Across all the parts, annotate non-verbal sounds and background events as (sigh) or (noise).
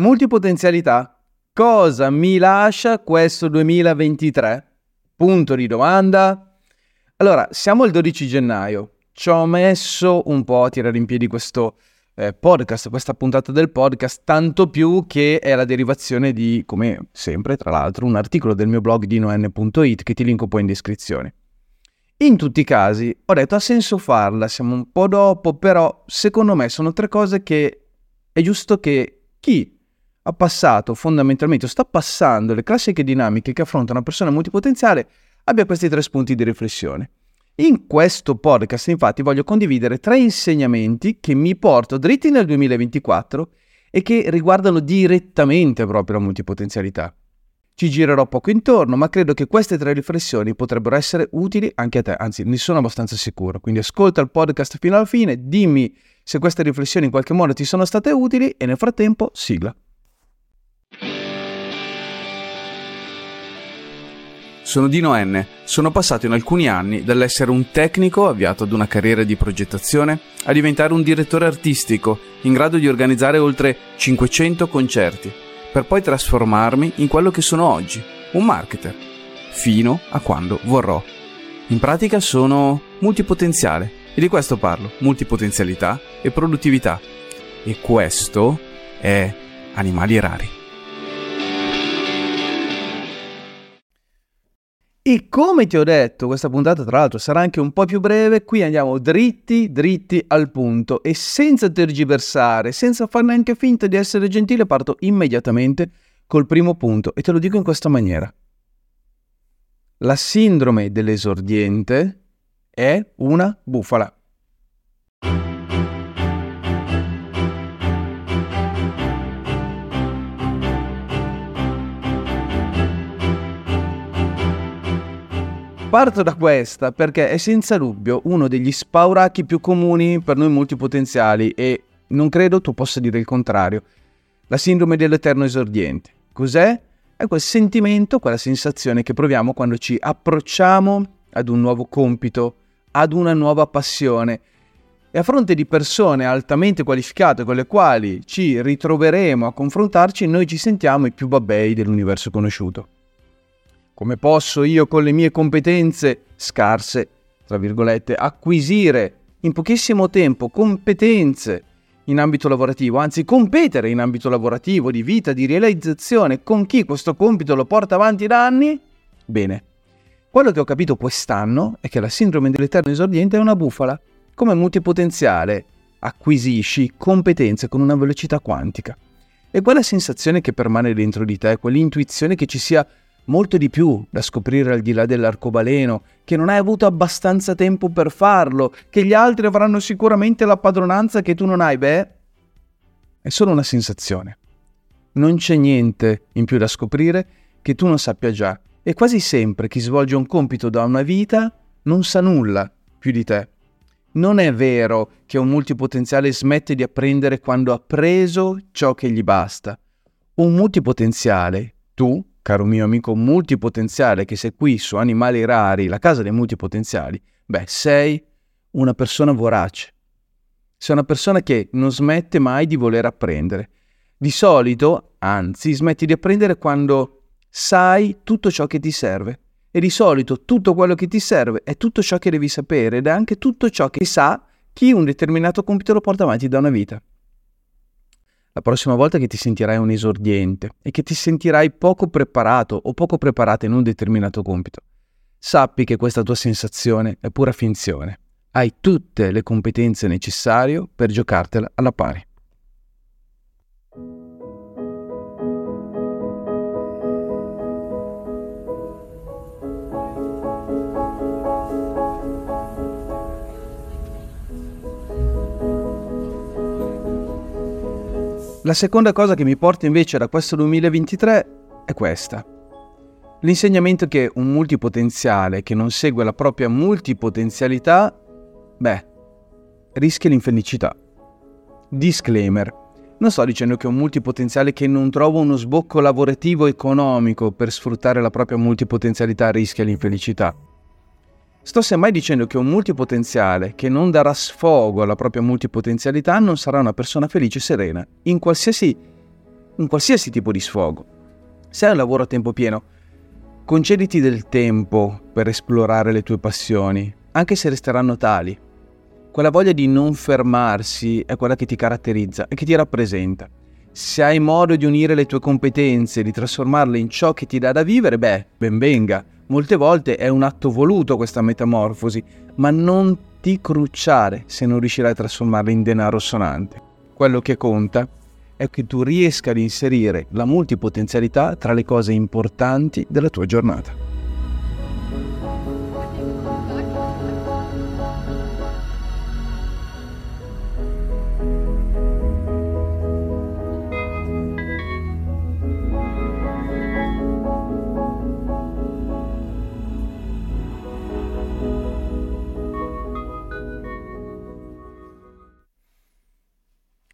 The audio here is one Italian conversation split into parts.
Multipotenzialità. Cosa mi lascia questo 2023? Punto di domanda. Allora, siamo il 12 gennaio. Ci ho messo un po' a tirare in piedi questo eh, podcast, questa puntata del podcast, tanto più che è la derivazione di, come sempre, tra l'altro, un articolo del mio blog dinoN.it che ti linko poi in descrizione. In tutti i casi ho detto ha senso farla, siamo un po' dopo, però secondo me sono tre cose che è giusto che chi ha passato fondamentalmente, o sta passando le classiche dinamiche che affronta una persona multipotenziale, abbia questi tre spunti di riflessione. In questo podcast infatti voglio condividere tre insegnamenti che mi porto dritti nel 2024 e che riguardano direttamente proprio la multipotenzialità. Ci girerò poco intorno, ma credo che queste tre riflessioni potrebbero essere utili anche a te, anzi ne sono abbastanza sicuro. Quindi ascolta il podcast fino alla fine, dimmi se queste riflessioni in qualche modo ti sono state utili e nel frattempo sigla. Sono Dino N. Sono passato in alcuni anni dall'essere un tecnico avviato ad una carriera di progettazione a diventare un direttore artistico in grado di organizzare oltre 500 concerti, per poi trasformarmi in quello che sono oggi, un marketer, fino a quando vorrò. In pratica sono multipotenziale e di questo parlo, multipotenzialità e produttività. E questo è Animali Rari. E come ti ho detto, questa puntata tra l'altro sarà anche un po' più breve, qui andiamo dritti, dritti al punto e senza tergiversare, senza far neanche finta di essere gentile, parto immediatamente col primo punto e te lo dico in questa maniera. La sindrome dell'esordiente è una bufala. Parto da questa perché è senza dubbio uno degli spauracchi più comuni per noi multipotenziali e non credo tu possa dire il contrario. La sindrome dell'eterno esordiente. Cos'è? È quel sentimento, quella sensazione che proviamo quando ci approcciamo ad un nuovo compito, ad una nuova passione. E a fronte di persone altamente qualificate con le quali ci ritroveremo a confrontarci, noi ci sentiamo i più babbei dell'universo conosciuto. Come posso io con le mie competenze scarse, tra virgolette, acquisire in pochissimo tempo competenze in ambito lavorativo, anzi competere in ambito lavorativo, di vita, di realizzazione con chi questo compito lo porta avanti da anni? Bene. Quello che ho capito quest'anno è che la sindrome dell'eterno esordiente è una bufala. Come multipotenziale acquisisci competenze con una velocità quantica. E quella sensazione che permane dentro di te, quell'intuizione che ci sia molto di più da scoprire al di là dell'arcobaleno, che non hai avuto abbastanza tempo per farlo, che gli altri avranno sicuramente la padronanza che tu non hai, beh, è solo una sensazione. Non c'è niente in più da scoprire che tu non sappia già. E quasi sempre chi svolge un compito da una vita non sa nulla più di te. Non è vero che un multipotenziale smette di apprendere quando ha preso ciò che gli basta. Un multipotenziale, tu, caro mio amico multipotenziale che sei qui su Animali Rari, la casa dei multipotenziali, beh, sei una persona vorace. Sei una persona che non smette mai di voler apprendere. Di solito, anzi, smetti di apprendere quando sai tutto ciò che ti serve. E di solito tutto quello che ti serve è tutto ciò che devi sapere ed è anche tutto ciò che sa chi un determinato compito lo porta avanti da una vita la prossima volta che ti sentirai un esordiente e che ti sentirai poco preparato o poco preparata in un determinato compito, sappi che questa tua sensazione è pura finzione. Hai tutte le competenze necessarie per giocartela alla pari. La seconda cosa che mi porta invece da questo 2023 è questa. L'insegnamento che un multipotenziale che non segue la propria multipotenzialità, beh, rischia l'infelicità. Disclaimer. Non sto dicendo che un multipotenziale che non trova uno sbocco lavorativo economico per sfruttare la propria multipotenzialità rischia l'infelicità. Sto semmai dicendo che un multipotenziale che non darà sfogo alla propria multipotenzialità non sarà una persona felice e serena, in qualsiasi un qualsiasi tipo di sfogo. Se hai un lavoro a tempo pieno, concediti del tempo per esplorare le tue passioni, anche se resteranno tali. Quella voglia di non fermarsi è quella che ti caratterizza e che ti rappresenta. Se hai modo di unire le tue competenze, di trasformarle in ciò che ti dà da vivere, beh, ben venga. Molte volte è un atto voluto questa metamorfosi, ma non ti crucciare se non riuscirai a trasformarla in denaro sonante. Quello che conta è che tu riesca ad inserire la multipotenzialità tra le cose importanti della tua giornata.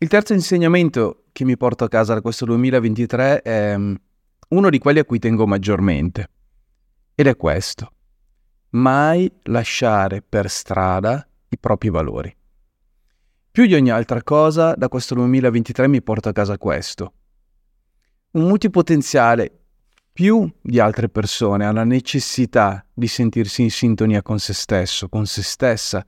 Il terzo insegnamento che mi porto a casa da questo 2023 è mm, uno di quelli a cui tengo maggiormente. Ed è questo. Mai lasciare per strada i propri valori. Più di ogni altra cosa, da questo 2023 mi porto a casa questo. Un multipotenziale più di altre persone ha la necessità di sentirsi in sintonia con se stesso, con se stessa,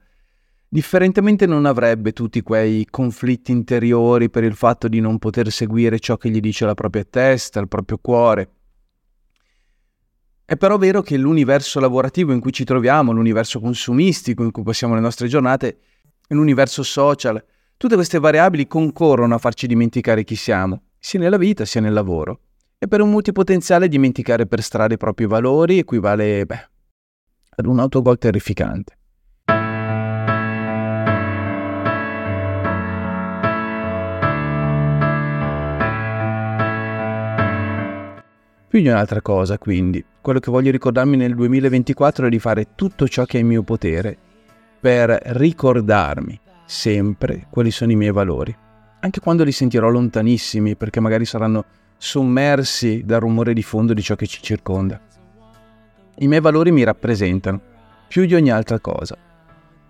differentemente non avrebbe tutti quei conflitti interiori per il fatto di non poter seguire ciò che gli dice la propria testa, il proprio cuore. È però vero che l'universo lavorativo in cui ci troviamo, l'universo consumistico in cui passiamo le nostre giornate, l'universo social, tutte queste variabili concorrono a farci dimenticare chi siamo, sia nella vita sia nel lavoro. E per un multipotenziale dimenticare per strada i propri valori equivale, beh, ad un autogol terrificante. Più di un'altra cosa, quindi, quello che voglio ricordarmi nel 2024 è di fare tutto ciò che è in mio potere per ricordarmi sempre quali sono i miei valori, anche quando li sentirò lontanissimi perché magari saranno sommersi dal rumore di fondo di ciò che ci circonda. I miei valori mi rappresentano più di ogni altra cosa.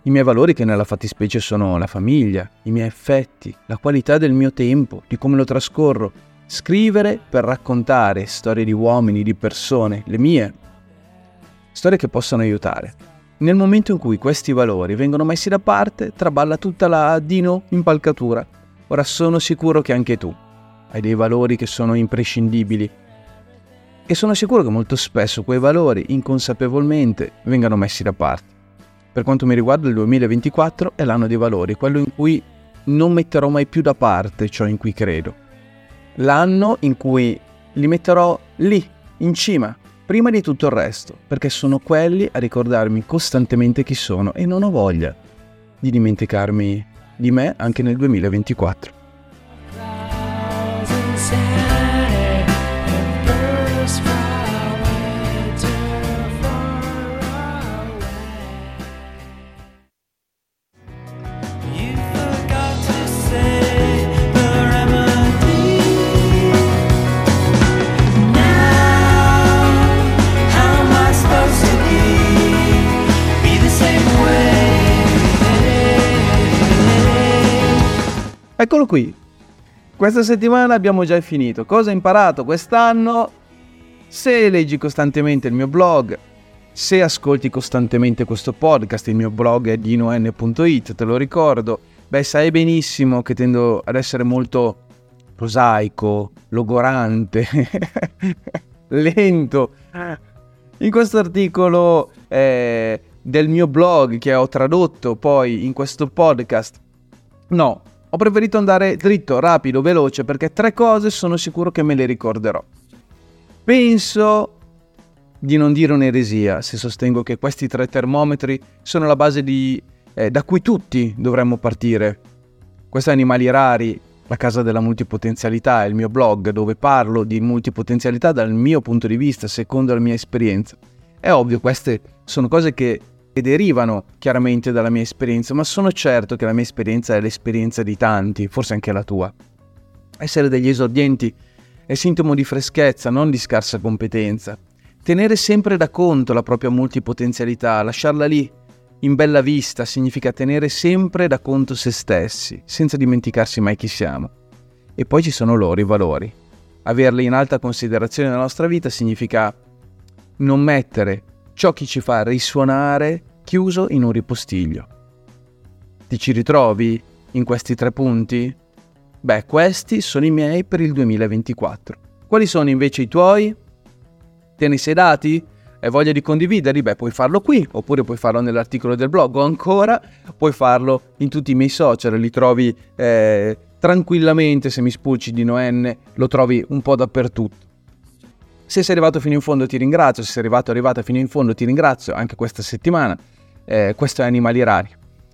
I miei valori che nella fattispecie sono la famiglia, i miei affetti, la qualità del mio tempo, di come lo trascorro, Scrivere per raccontare storie di uomini, di persone, le mie, storie che possano aiutare. Nel momento in cui questi valori vengono messi da parte, traballa tutta la Dino impalcatura. Ora sono sicuro che anche tu hai dei valori che sono imprescindibili e sono sicuro che molto spesso quei valori inconsapevolmente vengano messi da parte. Per quanto mi riguarda il 2024 è l'anno dei valori, quello in cui non metterò mai più da parte ciò in cui credo l'anno in cui li metterò lì, in cima, prima di tutto il resto, perché sono quelli a ricordarmi costantemente chi sono e non ho voglia di dimenticarmi di me anche nel 2024. Eccolo qui. Questa settimana abbiamo già finito. Cosa ho imparato quest'anno? Se leggi costantemente il mio blog, se ascolti costantemente questo podcast, il mio blog è dinoN.it, te lo ricordo, beh sai benissimo che tendo ad essere molto prosaico, logorante, (laughs) lento. In questo articolo eh, del mio blog che ho tradotto poi in questo podcast, no, ho preferito andare dritto, rapido, veloce perché tre cose sono sicuro che me le ricorderò. Penso di non dire un'eresia se sostengo che questi tre termometri sono la base di, eh, da cui tutti dovremmo partire. Questi animali rari, la casa della multipotenzialità, è il mio blog dove parlo di multipotenzialità dal mio punto di vista, secondo la mia esperienza. È ovvio, queste sono cose che che derivano chiaramente dalla mia esperienza, ma sono certo che la mia esperienza è l'esperienza di tanti, forse anche la tua. Essere degli esordienti è sintomo di freschezza, non di scarsa competenza. Tenere sempre da conto la propria multipotenzialità, lasciarla lì, in bella vista, significa tenere sempre da conto se stessi, senza dimenticarsi mai chi siamo. E poi ci sono loro i valori. averle in alta considerazione nella nostra vita significa non mettere ciò che ci fa risuonare chiuso in un ripostiglio. Ti ci ritrovi in questi tre punti? Beh, questi sono i miei per il 2024. Quali sono invece i tuoi? Te ne sei dati? Hai voglia di condividerli? Beh, puoi farlo qui, oppure puoi farlo nell'articolo del blog, o ancora puoi farlo in tutti i miei social, li trovi eh, tranquillamente se mi spulci di Noenne, lo trovi un po' dappertutto. Se sei arrivato fino in fondo ti ringrazio, se sei arrivato arrivata fino in fondo ti ringrazio anche questa settimana. Eh, questo è Animali Rari.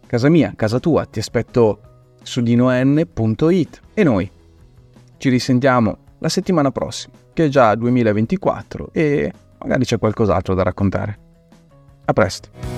Casa mia, casa tua, ti aspetto su dinoN.it e noi ci risentiamo la settimana prossima, che è già 2024 e magari c'è qualcos'altro da raccontare. A presto.